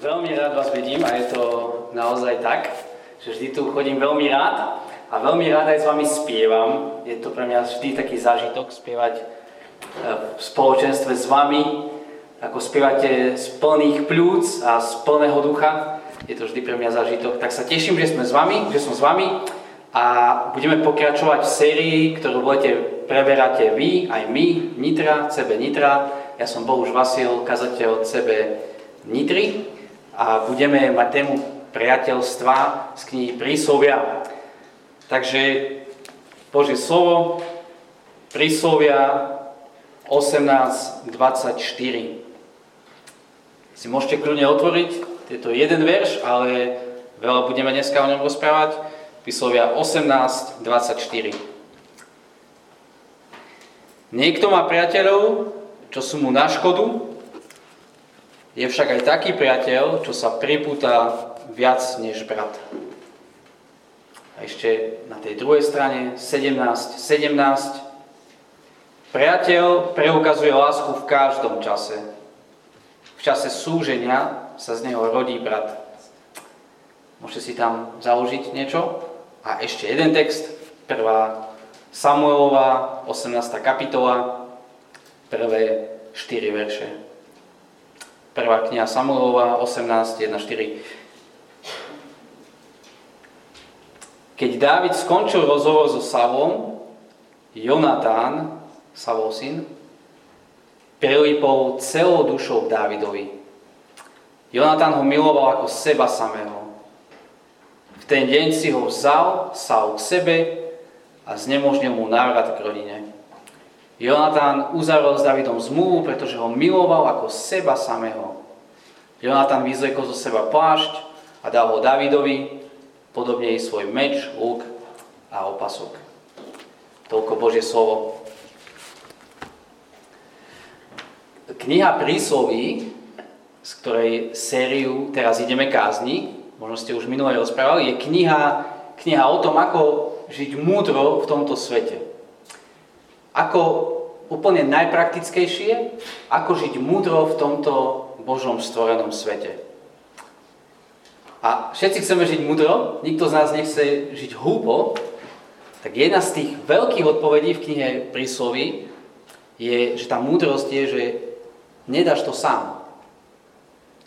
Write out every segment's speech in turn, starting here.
Veľmi rád vás vidím a je to naozaj tak, že vždy tu chodím veľmi rád a veľmi rád aj s vami spievam. Je to pre mňa vždy taký zážitok spievať e, v spoločenstve s vami, ako spievate z plných pľúc a z plného ducha. Je to vždy pre mňa zážitok. Tak sa teším, že sme s vami, že som s vami a budeme pokračovať v sérii, ktorú budete preberáte vy, aj my, Nitra, CB Nitra. Ja som Bohuž Vasil, kazateľ CB Nitry a budeme mať tému priateľstva z knihy Príslovia. Takže Božie slovo, Príslovia 18.24. Si môžete kľudne otvoriť, je to jeden verš, ale veľa budeme dneska o ňom rozprávať. Príslovia 18.24. Niekto má priateľov, čo sú mu na škodu, je však aj taký priateľ, čo sa pripúta viac než brat. A ešte na tej druhej strane 17, 17. Priateľ preukazuje lásku v každom čase. V čase súženia sa z neho rodí brat. Môžete si tam založiť niečo? A ešte jeden text, prvá Samuelova, 18. kapitola, prvé 4 verše. Prvá kniha Samuelova 18.1.4. Keď Dávid skončil rozhovor so Savom, Jonatán, Savov syn, prilipol celou dušou k Dávidovi. Jonatán ho miloval ako seba samého. V ten deň si ho vzal, Saul k sebe a znemožnil mu návrat k rodine. Jonatán uzavrel s Davidom zmluvu, pretože ho miloval ako seba samého. Jonatán vyzlekol zo seba plášť a dal ho Davidovi, podobne i svoj meč, luk a opasok. Toľko Božie slovo. Kniha prísloví, z ktorej sériu teraz ideme kázni, možno ste už minulé rozprávali, je kniha, kniha o tom, ako žiť múdro v tomto svete ako úplne najpraktickejšie, ako žiť múdro v tomto Božom stvorenom svete. A všetci chceme žiť múdro, nikto z nás nechce žiť hlúpo, tak jedna z tých veľkých odpovedí v knihe Prísloví je, že tá múdrosť je, že nedáš to sám.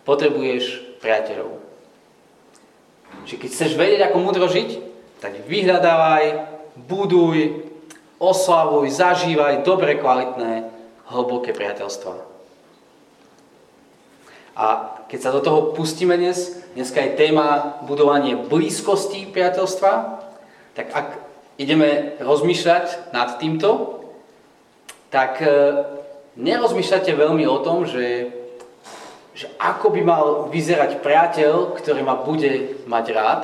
Potrebuješ priateľov. Čiže keď chceš vedieť, ako múdro žiť, tak vyhľadávaj, buduj, oslavuj, zažívaj dobre, kvalitné, hlboké priateľstva. A keď sa do toho pustíme dnes, dneska je téma budovanie blízkosti priateľstva, tak ak ideme rozmýšľať nad týmto, tak e, nerozmýšľate veľmi o tom, že, že ako by mal vyzerať priateľ, ktorý ma bude mať rád,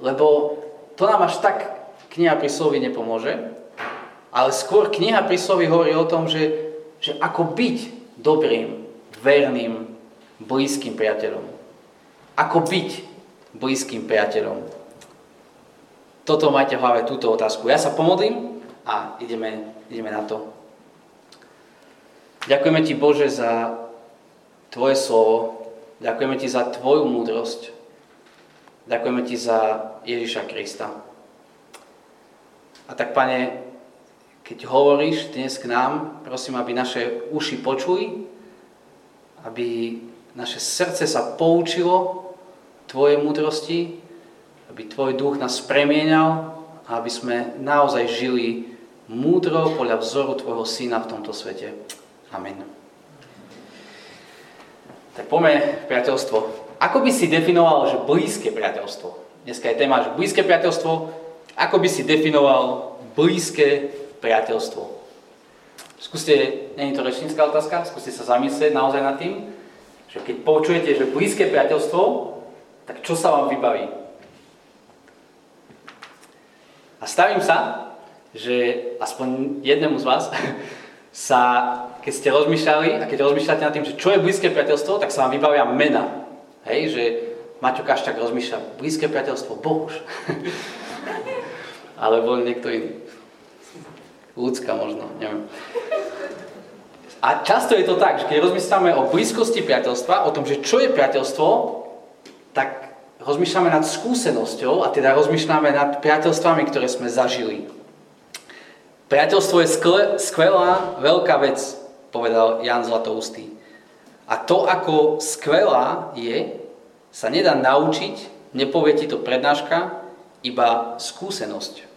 lebo to nám až tak kniha pri slovi nepomôže. Ale skôr kniha prísloví hovorí o tom, že, že ako byť dobrým, verným, blízkym priateľom. Ako byť blízkym priateľom. Toto majte v hlave, túto otázku. Ja sa pomodlím a ideme, ideme na to. Ďakujeme Ti, Bože, za Tvoje slovo. Ďakujeme Ti za Tvoju múdrosť. Ďakujeme Ti za Ježiša Krista. A tak, Pane, keď hovoríš dnes k nám, prosím, aby naše uši počuli, aby naše srdce sa poučilo Tvojej múdrosti, aby Tvoj duch nás premienal a aby sme naozaj žili múdro podľa vzoru Tvojho Syna v tomto svete. Amen. Tak poďme priateľstvo. Ako by si definoval, že blízke priateľstvo? Dneska je téma, že blízke priateľstvo. Ako by si definoval blízke priateľstvo. Skúste, nie je to rečnícká otázka, skúste sa zamyslieť naozaj nad tým, že keď počujete, že blízke priateľstvo, tak čo sa vám vybaví? A stavím sa, že aspoň jednému z vás sa, keď ste rozmýšľali a keď rozmýšľate nad tým, že čo je blízke priateľstvo, tak sa vám vybavia mena. Hej, že Maťo Kaščák rozmýšľa, blízke priateľstvo, Bohuž. Alebo niekto iný ľudská možno, neviem. A často je to tak, že keď rozmýšľame o blízkosti priateľstva, o tom, že čo je priateľstvo, tak rozmýšľame nad skúsenosťou a teda rozmýšľame nad priateľstvami, ktoré sme zažili. Priateľstvo je skvelá, veľká vec, povedal Jan Zlatoustý. A to, ako skvelá je, sa nedá naučiť, nepovie ti to prednáška, iba skúsenosť.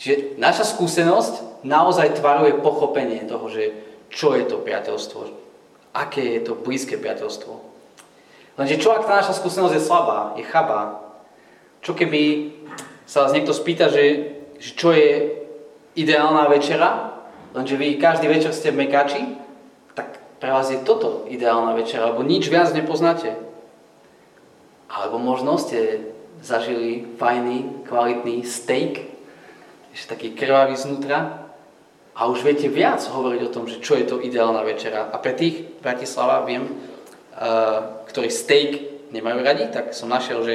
Čiže naša skúsenosť naozaj tvaruje pochopenie toho, že čo je to priateľstvo, aké je to blízke priateľstvo. Lenže čo ak tá naša skúsenosť je slabá, je chabá? Čo keby sa vás niekto spýta, že, že čo je ideálna večera, lenže vy každý večer ste v mekači, tak pre vás je toto ideálna večera, alebo nič viac nepoznáte. Alebo možno ste zažili fajný, kvalitný steak ešte taký krvavý znútra a už viete viac hovoriť o tom, že čo je to ideálna večera. A pre tých, Bratislava, viem, uh, ktorí steak nemajú radi, tak som našiel, že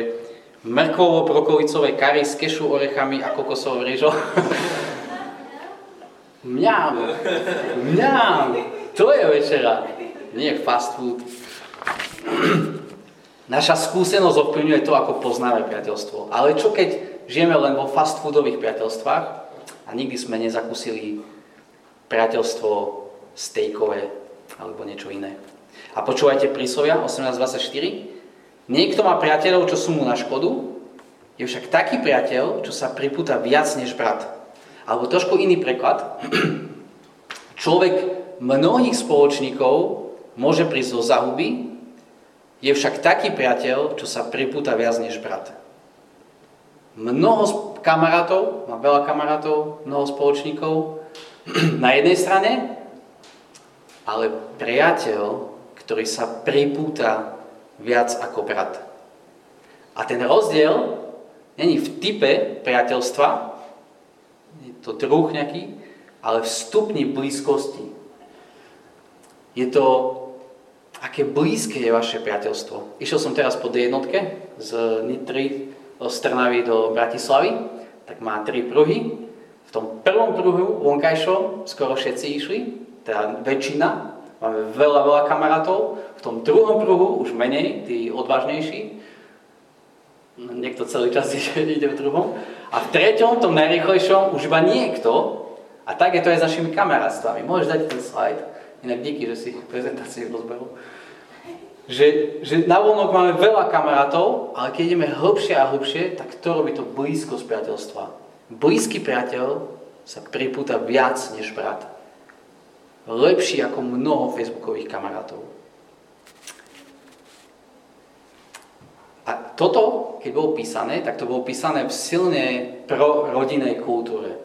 mrkvovo-prokolicové kary s kešu, orechami a kokosovou rýžou. mňam, mňam, to je večera, nie fast food. Naša skúsenosť ovplyvňuje to, ako poznáme priateľstvo. Ale čo keď žijeme len vo fast foodových priateľstvách a nikdy sme nezakúsili priateľstvo stejkové alebo niečo iné. A počúvajte príslovia 18.24. Niekto má priateľov, čo sú mu na škodu, je však taký priateľ, čo sa pripúta viac než brat. Alebo trošku iný preklad. Človek mnohých spoločníkov môže prísť zo zahuby, je však taký priateľ, čo sa pripúta viac než brat mnoho kamarátov, mám veľa kamarátov, mnoho spoločníkov na jednej strane, ale priateľ, ktorý sa pripúta viac ako brat. A ten rozdiel není v type priateľstva, je to druh nejaký, ale v stupni blízkosti. Je to, aké blízke je vaše priateľstvo. Išiel som teraz po jednotke z Nitry z Trnavy do Bratislavy, tak má tri pruhy. V tom prvom pruhu, vonkajšom, skoro všetci išli, teda väčšina, máme veľa, veľa kamarátov. V tom druhom pruhu už menej, tí odvážnejší. Niekto celý čas ide v druhom. A v treťom, tom najrychlejšom, už iba niekto. A tak je to aj s našimi kamarátstvami. Môžeš dať ten slajd. Inak díky, že si prezentáciu rozbehol že, že na vonok máme veľa kamarátov, ale keď ideme hlbšie a hlbšie, tak to robí to blízkosť priateľstva. Blízky priateľ sa pripúta viac než brat. Lepší ako mnoho facebookových kamarátov. A toto, keď bolo písané, tak to bolo písané v silne pro-rodinnej kultúre.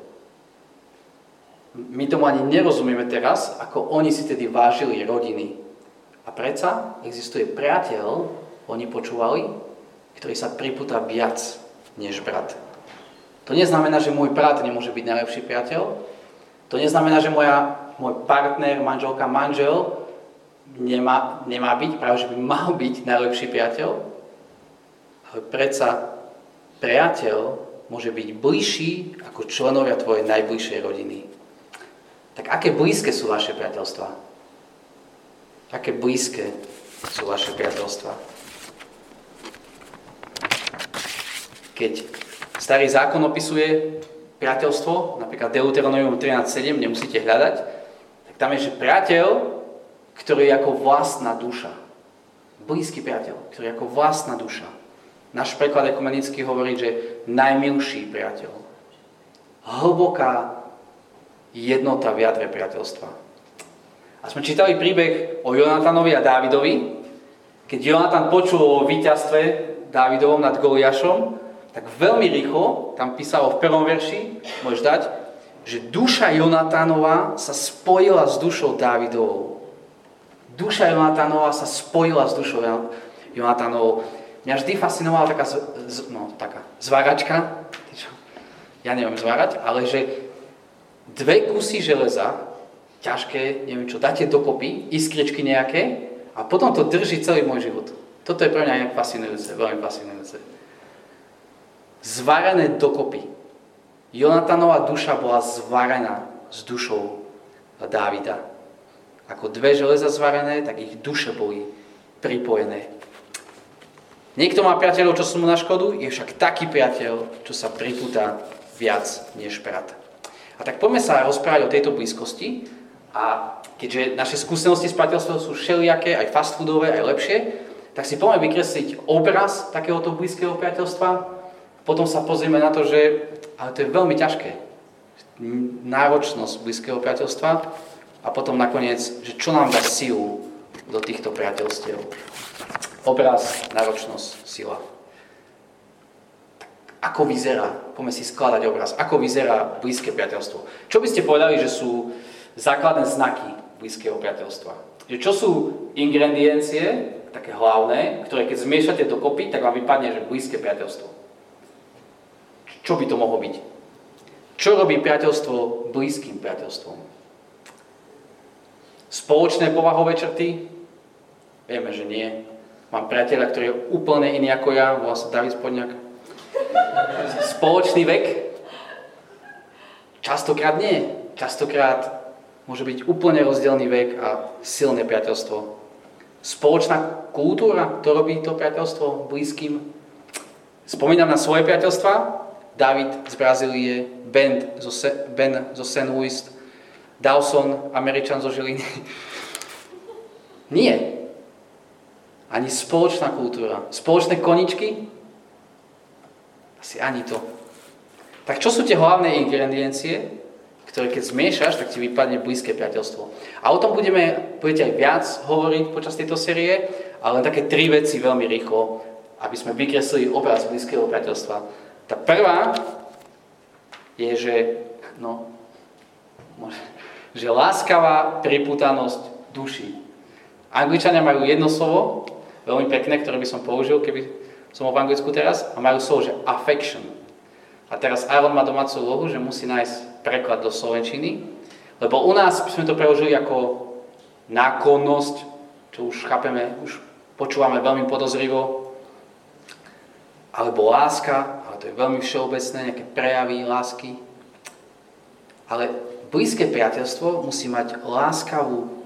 My tomu ani nerozumieme teraz, ako oni si tedy vážili rodiny. A predsa existuje priateľ, oni počúvali, ktorý sa pripúta viac než brat. To neznamená, že môj brat nemôže byť najlepší priateľ. To neznamená, že moja, môj partner, manželka, manžel nemá, nemá byť, práve že by mal byť najlepší priateľ. Ale predsa priateľ môže byť bližší ako členovia tvojej najbližšej rodiny. Tak aké blízke sú vaše priateľstva? Aké blízke sú vaše priateľstva. Keď starý zákon opisuje priateľstvo, napríklad Deuteronomium 13.7, nemusíte hľadať, tak tam je, že priateľ, ktorý je ako vlastná duša. Blízky priateľ, ktorý je ako vlastná duša. Náš preklad ekumenický hovorí, že najmilší priateľ. Hlboká jednota v jadre priateľstva. A sme čítali príbeh o Jonatanovi a Dávidovi. Keď Jonatan počul o víťazstve Dávidovom nad Goliašom, tak veľmi rýchlo, tam písalo v prvom verši, môžeš dať, že duša Jonatanova sa spojila s dušou Dávidovou. Duša Jonatanova sa spojila s dušou Jonatánovou. Mňa vždy fascinovala taká, z, no, taká zváračka, ja neviem zvárať, ale že dve kusy železa ťažké, neviem čo, dáte dokopy, iskričky nejaké a potom to drží celý môj život. Toto je pre mňa fascinujúce, veľmi fascinujúce. Zvarené dokopy. Jonatanova duša bola zvarená s dušou Dávida. ako dve železa zvarené, tak ich duše boli pripojené. Niekto má priateľov, čo sú mu na škodu, je však taký priateľ, čo sa pripúta viac než brat. A tak poďme sa rozprávať o tejto blízkosti a keďže naše skúsenosti s priateľstvom sú všelijaké, aj fast foodové, aj lepšie, tak si poďme vykresliť obraz takéhoto blízkeho priateľstva, potom sa pozrieme na to, že ale to je veľmi ťažké. Náročnosť blízkeho priateľstva a potom nakoniec, že čo nám dá silu do týchto priateľstiev. Obraz, náročnosť, sila. Ako vyzerá, poďme si skladať obraz, ako vyzerá blízke priateľstvo. Čo by ste povedali, že sú základné znaky blízkeho priateľstva? Že čo sú ingrediencie, také hlavné, ktoré keď zmiešate dokopy, tak vám vypadne, že blízke priateľstvo. Čo by to mohlo byť? Čo robí priateľstvo blízkym priateľstvom? Spoločné povahové črty? Vieme, že nie. Mám priateľa, ktorý je úplne iný ako ja, volá sa David Spodňák. Spoločný vek? Častokrát nie. Častokrát môže byť úplne rozdielný vek a silné priateľstvo. Spoločná kultúra, to robí to priateľstvo blízkym. Spomínam na svoje priateľstva, David z Brazílie, ben zo, ben zo St. Louis, Dawson, Američan zo Žiliny. Nie. Ani spoločná kultúra. Spoločné koničky? Asi ani to. Tak čo sú tie hlavné ingrediencie, ktoré keď zmiešaš, tak ti vypadne blízke priateľstvo. A o tom budeme, budete aj viac hovoriť počas tejto série, ale len také tri veci veľmi rýchlo, aby sme vykreslili obraz blízkeho priateľstva. Tá prvá je, že, no, že láskavá priputanosť duší. Angličania majú jedno slovo, veľmi pekné, ktoré by som použil, keby som ho v Anglicku teraz, a majú slovo, že affection. A teraz Aaron má domácu úlohu, že musí nájsť preklad do Slovenčiny, lebo u nás sme to preložili ako nákonnosť, čo už chápeme, už počúvame veľmi podozrivo, alebo láska, to je veľmi všeobecné, nejaké prejavy lásky. Ale blízke priateľstvo musí mať láskavú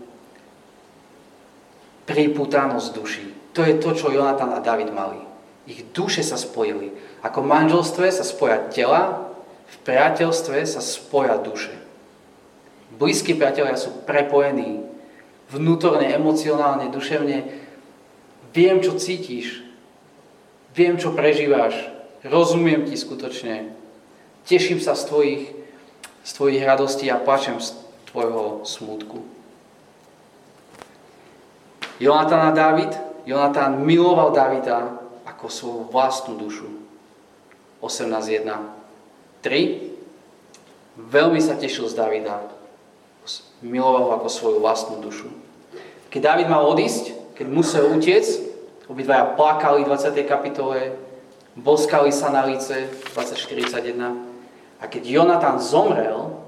priputanosť duši. To je to, čo Jonatan a David mali. Ich duše sa spojili. Ako v manželstve sa spoja tela, v priateľstve sa spoja duše. Blízki priatelia sú prepojení vnútorne, emocionálne, duševne. Viem, čo cítiš. Viem, čo prežíváš rozumiem ti skutočne, teším sa z tvojich, z tvojich radostí a plačem z tvojho smutku. Jonatán a David, Jonatán miloval Davida ako svoju vlastnú dušu. 18.1. 3. Veľmi sa tešil z Davida. Miloval ho ako svoju vlastnú dušu. Keď David mal odísť, keď musel utiec, obidvaja plakali v 20. kapitole, boskali sa na lice 2041. A keď Jonatán zomrel,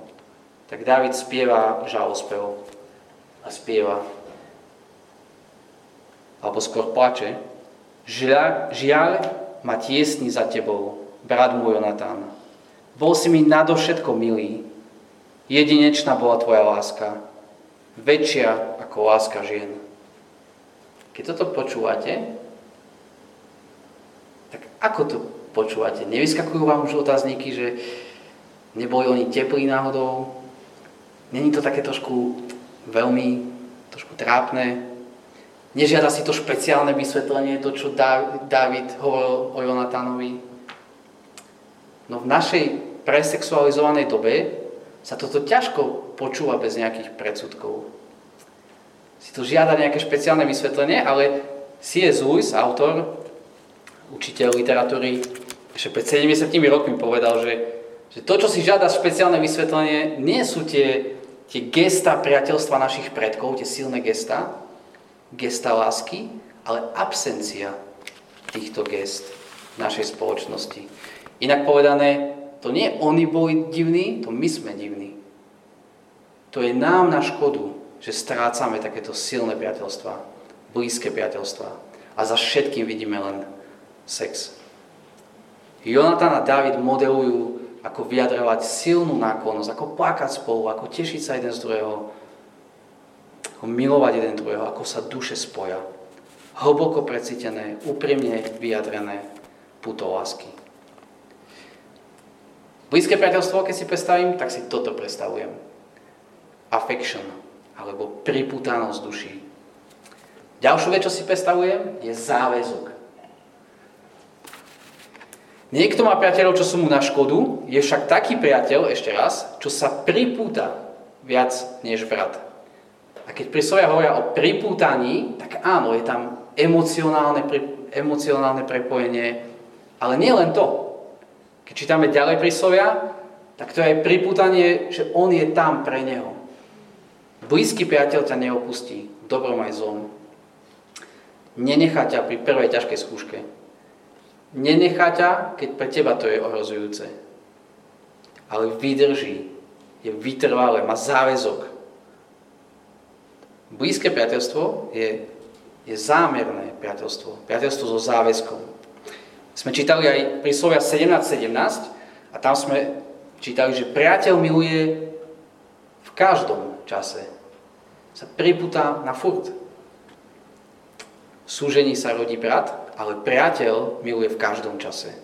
tak David spieva žalospev a spieva alebo skôr plače. Žiaľ, žiaľ ma tiesni za tebou, brat môj Jonatán. Bol si mi nadovšetko milý. Jedinečná bola tvoja láska. Väčšia ako láska žien. Keď toto počúvate, ako to počúvate? Nevyskakujú vám už otázniky, že neboli oni teplí náhodou? Není to také trošku veľmi, trošku trápne? Nežiada si to špeciálne vysvetlenie, to, čo David hovoril o Jonatánovi? No v našej presexualizovanej dobe sa toto ťažko počúva bez nejakých predsudkov. Si to žiada nejaké špeciálne vysvetlenie, ale C.S. Lewis, autor učiteľ literatúry, ešte pred 70 rokmi povedal, že, že to, čo si žiada špeciálne vysvetlenie, nie sú tie, tie gesta priateľstva našich predkov, tie silné gesta, gesta lásky, ale absencia týchto gest v našej spoločnosti. Inak povedané, to nie oni boli divní, to my sme divní. To je nám na škodu, že strácame takéto silné priateľstva, blízke priateľstva. A za všetkým vidíme len sex. Jonatán a David modelujú, ako vyjadrovať silnú náklonnosť, ako plakať spolu, ako tešiť sa jeden z druhého. Ho milovať jeden druhého, ako sa duše spoja. Hlboko precítené, úprimne vyjadrené puto lásky. Blízke priateľstvo, keď si predstavím, tak si toto predstavujem. Affection, alebo priputanosť duší. Ďalšiu vec, čo si predstavujem, je záväzok. Niekto má priateľov, čo sú mu na škodu, je však taký priateľ, ešte raz, čo sa pripúta viac než brat. A keď príslovia hovoria o pripútaní, tak áno, je tam emocionálne, emocionálne prepojenie, ale nie len to. Keď čítame ďalej príslovia, tak to je aj pripútanie, že on je tam pre neho. Blízky priateľ ťa neopustí, dobrom aj zlom. Nenechá ťa pri prvej ťažkej skúške. Nenechá ťa, keď pre teba to je ohrozujúce. Ale vydrží, je vytrvalé, má záväzok. Blízke priateľstvo je, je zámerné priateľstvo. Priateľstvo so záväzkom. Sme čítali aj príslovia 17.17 a tam sme čítali, že priateľ miluje v každom čase. Sa priputá na furt. V súžení sa rodí brat, ale priateľ miluje v každom čase.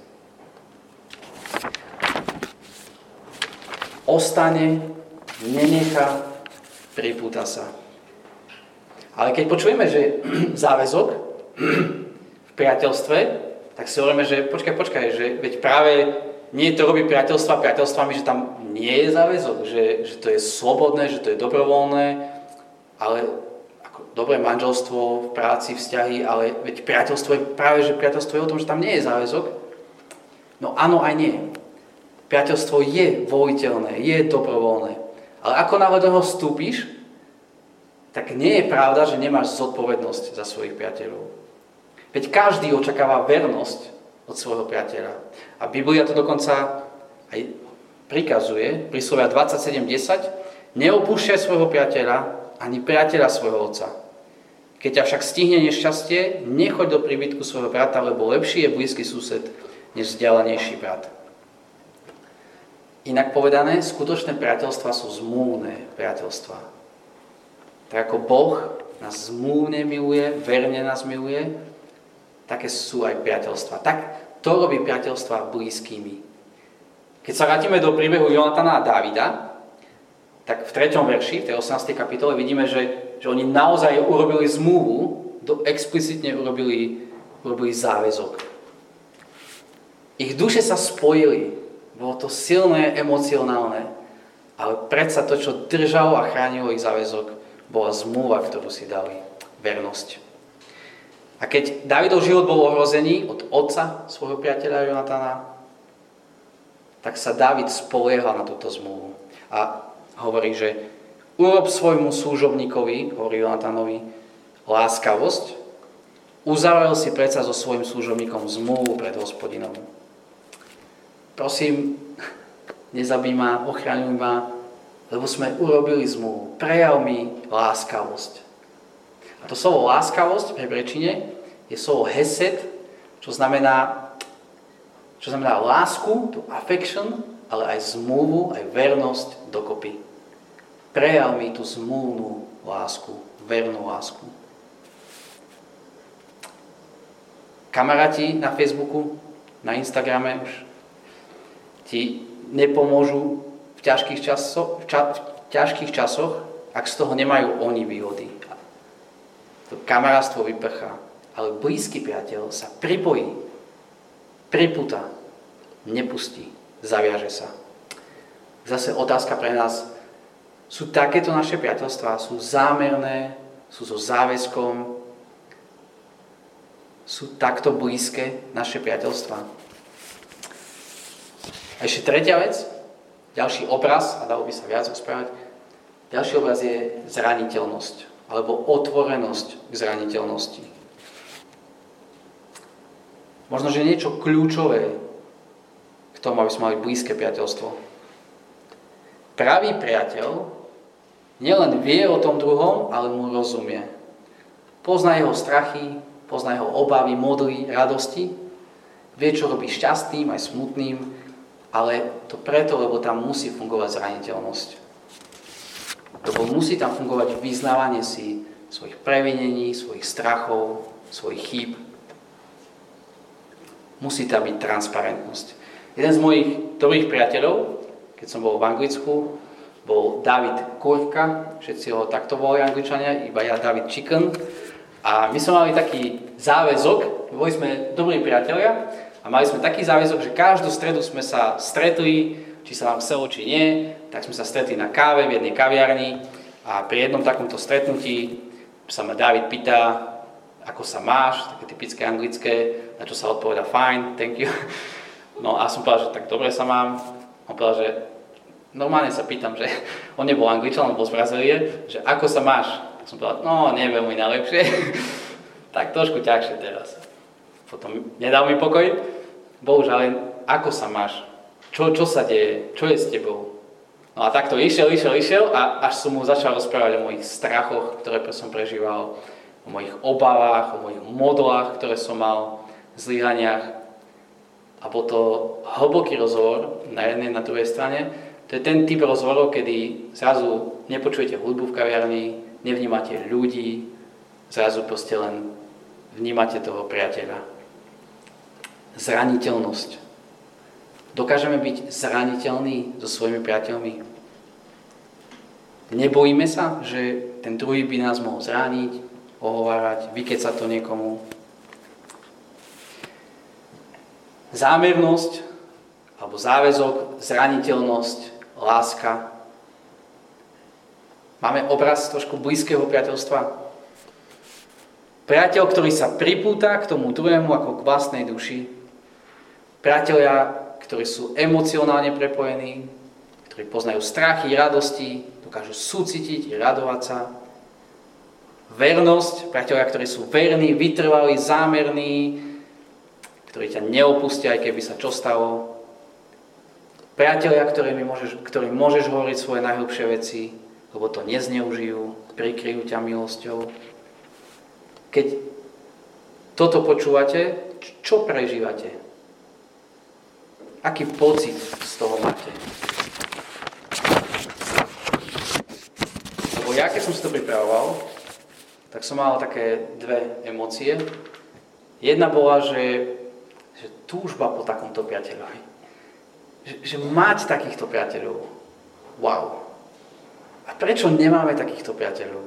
Ostane, nenecha, pripúta sa. Ale keď počujeme, že záväzok v priateľstve, tak si hovoríme, že počkaj, počkaj, že veď práve nie to robí priateľstva priateľstvami, že tam nie je záväzok, že, že to je slobodné, že to je dobrovoľné, ale dobré manželstvo, v práci, vzťahy, ale veď priateľstvo je práve, že priateľstvo je o tom, že tam nie je záväzok. No áno aj nie. Priateľstvo je voliteľné, je dobrovoľné. Ale ako náhle neho vstúpiš, tak nie je pravda, že nemáš zodpovednosť za svojich priateľov. Veď každý očakáva vernosť od svojho priateľa. A Biblia to dokonca aj prikazuje, príslovia 27.10, neopúšťaj svojho priateľa ani priateľa svojho otca. Keď ťa však stihne nešťastie, nechoď do príbytku svojho brata, lebo lepší je blízky sused, než vzdialenejší brat. Inak povedané, skutočné priateľstva sú zmluvné priateľstva. Tak ako Boh nás zmluvne miluje, verne nás miluje, také sú aj priateľstva. Tak to robí priateľstva blízkými. Keď sa vrátime do príbehu Jonatana a Davida, tak v 3. verši, v tej 18. kapitole vidíme, že, že oni naozaj urobili zmluvu, do, explicitne urobili, urobili záväzok. Ich duše sa spojili, bolo to silné, emocionálne, ale predsa to, čo držalo a chránilo ich záväzok, bola zmluva, ktorú si dali, vernosť. A keď Davidov život bol ohrozený od otca svojho priateľa Jonatana, tak sa David spoliehal na túto zmluvu. A hovorí, že urob svojmu služobníkovi, hovorí Jonatanovi, láskavosť, uzavrel si predsa so svojim služobníkom zmluvu pred hospodinom. Prosím, nezabí ma, ochraňuj ma, lebo sme urobili zmluvu. Prejav mi láskavosť. A to slovo láskavosť v hebrečine je slovo hesed, čo znamená, čo znamená lásku, to affection, ale aj zmluvu, aj vernosť dokopy. Prejav mi tú zmluvnú lásku, vernú lásku. Kamaráti na Facebooku, na Instagrame už ti nepomôžu v ťažkých, časoch, v, ča, v ťažkých časoch, ak z toho nemajú oni výhody. To kamarátstvo vyprchá. Ale blízky priateľ sa pripojí, priputa, nepustí zaviaže sa. Zase otázka pre nás. Sú takéto naše priateľstvá? Sú zámerné? Sú so záväzkom? Sú takto blízke naše priateľstvá? A ešte tretia vec, ďalší obraz, a dalo by sa viac rozprávať, ďalší obraz je zraniteľnosť, alebo otvorenosť k zraniteľnosti. Možno, že niečo kľúčové tomu, aby sme mali blízke priateľstvo. Pravý priateľ nielen vie o tom druhom, ale mu rozumie. Pozná jeho strachy, pozná jeho obavy, modly, radosti, vie, čo robí šťastným aj smutným, ale to preto, lebo tam musí fungovať zraniteľnosť. Lebo musí tam fungovať vyznávanie si svojich previnení, svojich strachov, svojich chýb. Musí tam byť transparentnosť. Jeden z mojich dobrých priateľov, keď som bol v Anglicku, bol David Kurka, všetci ho takto volali Angličania, iba ja David Chicken. A my sme mali taký záväzok, boli sme dobrí priatelia a mali sme taký záväzok, že každú stredu sme sa stretli, či sa vám chcelo, či nie, tak sme sa stretli na káve v jednej kaviarni a pri jednom takomto stretnutí sa ma David pýta, ako sa máš, také typické anglické, na čo sa odpoveda fine, thank you. No a som povedal, že tak dobre sa mám. On povedal, že normálne sa pýtam, že on nebol angličan, on bol z Brazílie, že ako sa máš? Tak som povedal, no nie veľmi najlepšie, tak trošku ťažšie teraz. Potom nedal mi pokoj, bohužiaľ, ako sa máš? Čo, čo sa deje? Čo je s tebou? No a takto išiel, išiel, išiel a až som mu začal rozprávať o mojich strachoch, ktoré som prežíval, o mojich obavách, o mojich modlách, ktoré som mal, zlyhaniach. A bol to hlboký rozhovor na jednej, na druhej strane. To je ten typ rozhovorov, kedy zrazu nepočujete hudbu v kaviarni, nevnímate ľudí, zrazu proste len vnímate toho priateľa. Zraniteľnosť. Dokážeme byť zraniteľní so svojimi priateľmi. Nebojíme sa, že ten druhý by nás mohol zrániť, ohovárať, vykecať to niekomu. Zámernosť alebo záväzok, zraniteľnosť, láska. Máme obraz trošku blízkeho priateľstva. Priateľ, ktorý sa pripúta k tomu druhému ako k vlastnej duši. Priatelia, ktorí sú emocionálne prepojení, ktorí poznajú strachy, radosti, dokážu súcitiť, radovať sa. Vernosť, priatelia, ktorí sú verní, vytrvalí, zámerní, ktorí ťa neopustia, aj keby sa čo stalo. Priatelia, ktorým môžeš, ktorým môžeš hovoriť svoje najhlbšie veci, lebo to nezneužijú, prikryjú ťa milosťou. Keď toto počúvate, čo prežívate? Aký pocit z toho máte? Lebo ja, keď som si to pripravoval, tak som mal také dve emócie. Jedna bola, že, že túžba po takomto priateľovi. Že, že mať takýchto priateľov. Wow. A prečo nemáme takýchto priateľov?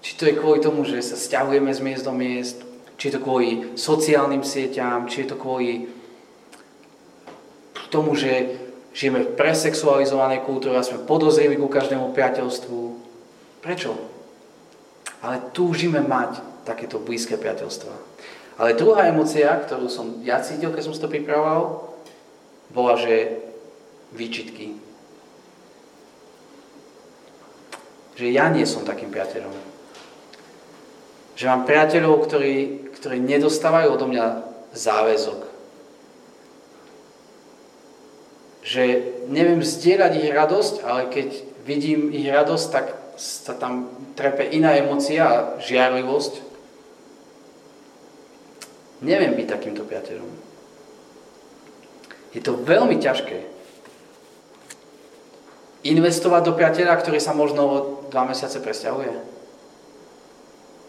Či to je kvôli tomu, že sa stiahujeme z miest do miest, či je to kvôli sociálnym sieťam, či je to kvôli tomu, že žijeme v presexualizovanej kultúre a sme podozriví ku každému priateľstvu. Prečo? Ale túžime mať takéto blízke priateľstva. Ale druhá emocia, ktorú som ja cítil, keď som si to pripravoval, bola, že výčitky. Že ja nie som takým priateľom. Že mám priateľov, ktorí, ktorí nedostávajú odo mňa záväzok že neviem zdieľať ich radosť, ale keď vidím ich radosť, tak sa tam trepe iná emocia a žiarlivosť. Neviem byť takýmto priateľom. Je to veľmi ťažké. Investovať do priateľa, ktorý sa možno o dva mesiace presťahuje.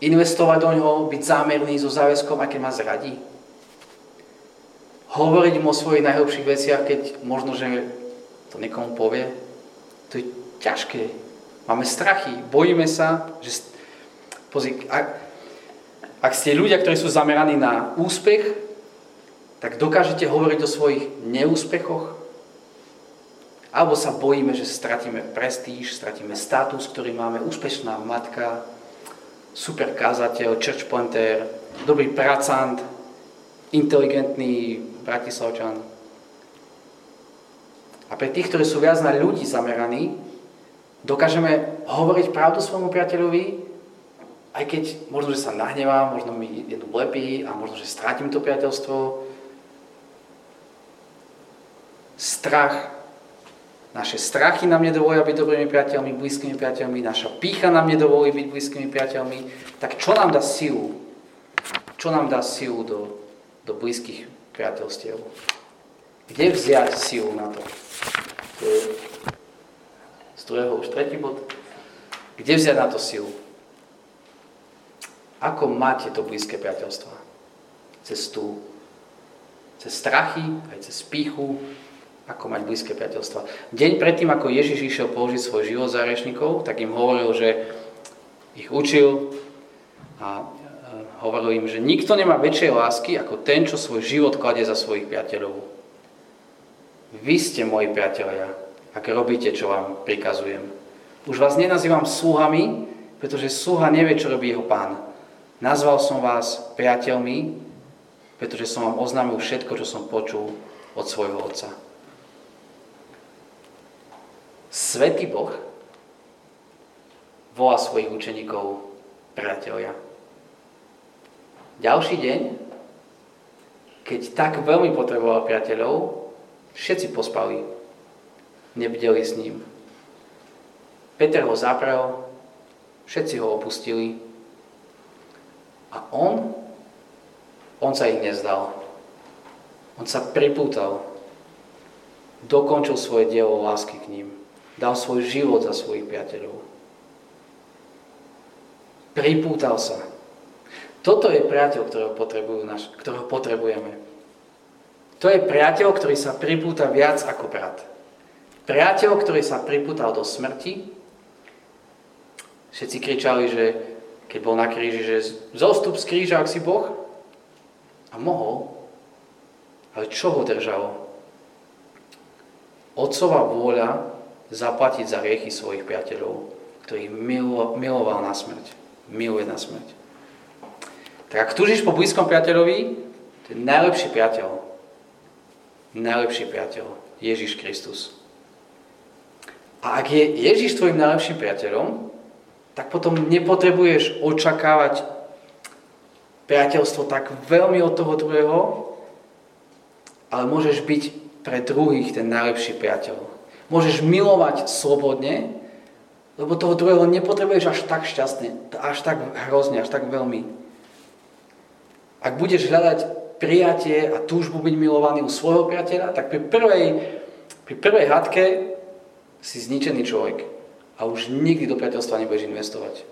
Investovať do ňoho, byť zámerný so záväzkom, keď ma zradí hovoriť mu o svojich najhlbších veciach, keď možno, že to niekomu povie. To je ťažké. Máme strachy, bojíme sa, že... Pozri, ak, ak ste ľudia, ktorí sú zameraní na úspech, tak dokážete hovoriť o svojich neúspechoch? Alebo sa bojíme, že stratíme prestíž, stratíme status, ktorý máme, úspešná matka, super kázateľ, church planter, dobrý pracant, inteligentný Bratislavčan. A pre tých, ktorí sú viac na ľudí zameraní, dokážeme hovoriť pravdu svojmu priateľovi, aj keď možno, že sa nahnevám, možno mi jednu blepí a možno, že strátim to priateľstvo. Strach. Naše strachy nám nedovolia byť dobrými priateľmi, blízkymi priateľmi, naša pícha nám nedovolí byť blízkymi priateľmi. Tak čo nám dá silu? Čo nám dá silu do, do blízkych priateľstiev. Kde vziať silu na to? To je z druhého už tretí bod. Kde vziať na to silu? Ako máte to blízke priateľstva? Cez tú, cez strachy, aj cez píchu, ako mať blízke priateľstva. Deň predtým, ako Ježiš išiel položiť svoj život za rešnikov, tak im hovoril, že ich učil a hovoril im, že nikto nemá väčšej lásky ako ten, čo svoj život kladie za svojich priateľov. Vy ste moji priateľia, ak robíte, čo vám prikazujem. Už vás nenazývam sluhami, pretože sluha nevie, čo robí jeho pán. Nazval som vás priateľmi, pretože som vám oznámil všetko, čo som počul od svojho otca. Svetý Boh volá svojich učeníkov priateľia. Ďalší deň, keď tak veľmi potreboval priateľov, všetci pospali. Nebdeli s ním. Peter ho zaprel, všetci ho opustili, a on, on sa ich nezdal. On sa pripútal. Dokončil svoje dielo lásky k ním. Dal svoj život za svojich priateľov. Pripútal sa. Toto je priateľ, ktorého, naš, ktorého potrebujeme. To je priateľ, ktorý sa pripúta viac ako brat. Priateľ, ktorý sa pripútal do smrti. Všetci kričali, že keď bol na kríži, že zostup z kríža, ak si Boh. A mohol. Ale čo ho držalo? Otcová vôľa zaplatiť za riechy svojich priateľov, ktorých milo, miloval na smrť. Miluje na smrť. Tak ak túžiš po blízkom priateľovi, to je najlepší priateľ. Najlepší priateľ. Ježiš Kristus. A ak je Ježiš tvojim najlepším priateľom, tak potom nepotrebuješ očakávať priateľstvo tak veľmi od toho druhého, ale môžeš byť pre druhých ten najlepší priateľ. Môžeš milovať slobodne, lebo toho druhého nepotrebuješ až tak šťastne, až tak hrozne, až tak veľmi. Ak budeš hľadať prijatie a túžbu byť milovaný u svojho priateľa, tak pri prvej, pri prvej hádke si zničený človek a už nikdy do priateľstva nebudeš investovať.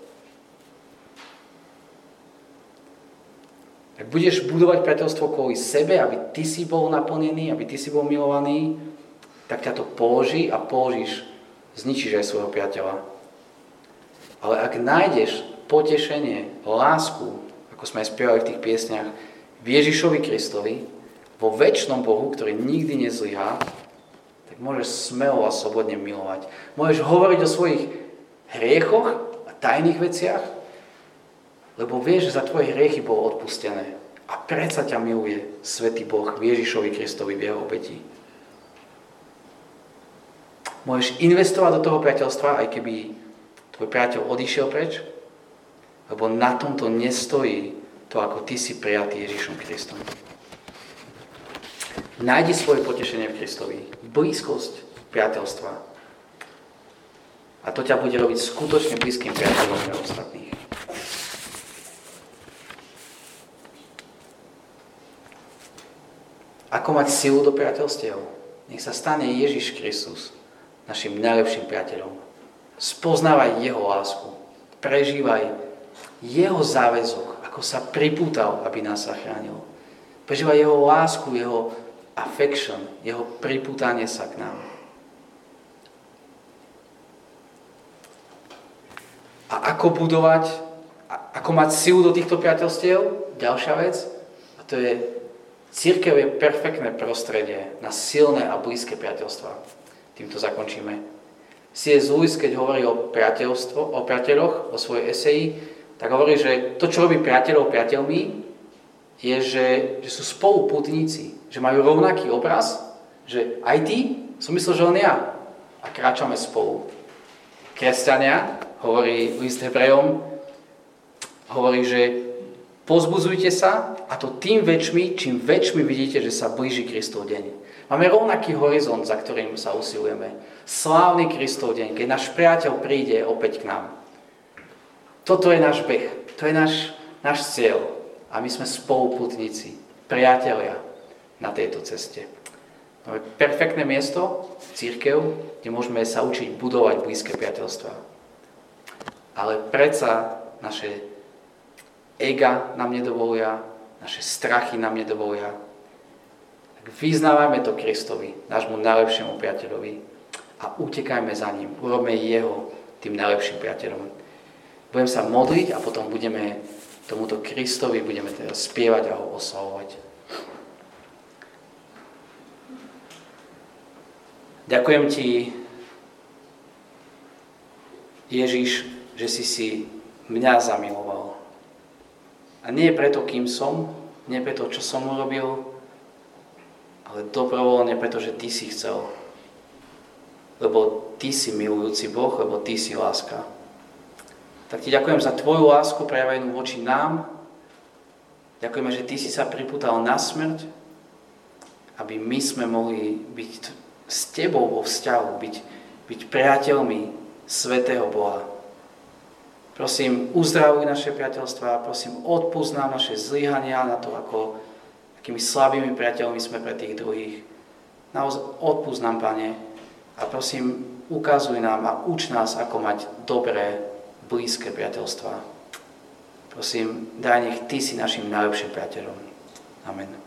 Ak budeš budovať priateľstvo kvôli sebe, aby ty si bol naplnený, aby ty si bol milovaný, tak ťa to položí a položíš, zničíš aj svojho priateľa. Ale ak nájdeš potešenie, lásku, ako sme aj spievali v tých piesniach, v Ježišovi Kristovi, vo väčšnom Bohu, ktorý nikdy nezlyhá, tak môžeš smelo a slobodne milovať. Môžeš hovoriť o svojich hriechoch a tajných veciach, lebo vieš, že za tvoje hriechy bolo odpustené. A predsa ťa miluje Svetý Boh v Ježišovi Kristovi v jeho obeti. Môžeš investovať do toho priateľstva, aj keby tvoj priateľ odišiel preč, lebo na tomto nestojí to, ako ty si prijatý Ježišom Kristom. Nájdi svoje potešenie v Kristovi. Blízkosť priateľstva. A to ťa bude robiť skutočne blízkym priateľom pre ostatných. Ako mať silu do priateľstiev? Nech sa stane Ježiš Kristus našim najlepším priateľom. Spoznávaj Jeho lásku. Prežívaj Jeho záväzok, ako sa pripútal, aby nás zachránil. Prežívaj Jeho lásku, Jeho affection, jeho priputanie sa k nám. A ako budovať, ako mať silu do týchto priateľstiev? Ďalšia vec, a to je, církev je perfektné prostredie na silné a blízke priateľstva. Týmto zakončíme. C.S. Lewis, keď hovorí o, priateľstvo, o priateľoch, o svojej eseji, tak hovorí, že to, čo robí priateľov priateľmi, je, že, že sú spoluputníci, že majú rovnaký obraz, že aj ty, som myslel, že len ja. A kráčame spolu. Kresťania, hovorí list Hebrejom, hovorí, že pozbuzujte sa a to tým väčšmi, čím väčšmi vidíte, že sa blíži Kristov deň. Máme rovnaký horizont, za ktorým sa usilujeme. Slávny Kristov deň, keď náš priateľ príde opäť k nám. Toto je náš beh, to je náš, náš cieľ a my sme spoluputníci, priatelia na tejto ceste. Máme perfektné miesto, církev, kde môžeme sa učiť budovať blízke priateľstva. ale predsa naše ega nám nedovolia, naše strachy nám nedovolia. Tak vyznávajme to Kristovi, nášmu najlepšiemu priateľovi a utekajme za ním. Urobme jeho tým najlepším priateľom. Budem sa modliť a potom budeme tomuto Kristovi budeme teraz spievať a ho oslavovať. Ďakujem ti, Ježiš, že si si mňa zamiloval. A nie preto, kým som, nie preto, čo som urobil, ale dobrovoľne, pretože ty si chcel. Lebo ty si milujúci Boh, lebo ty si láska. Tak ti ďakujem za tvoju lásku prejavenú voči nám. Ďakujeme, že ty si sa pripútal na smrť, aby my sme mohli byť s tebou vo vzťahu, byť, byť priateľmi svetého Boha. Prosím, uzdravuj naše priateľstva, prosím, odpúsť nám naše zlyhania na to, ako akými slabými priateľmi sme pre tých druhých. Naozaj odpúsť nám, Pane, a prosím, ukazuj nám a uč nás, ako mať dobré blízke priateľstva. Prosím, daj nech Ty si našim najlepším priateľom. Amen.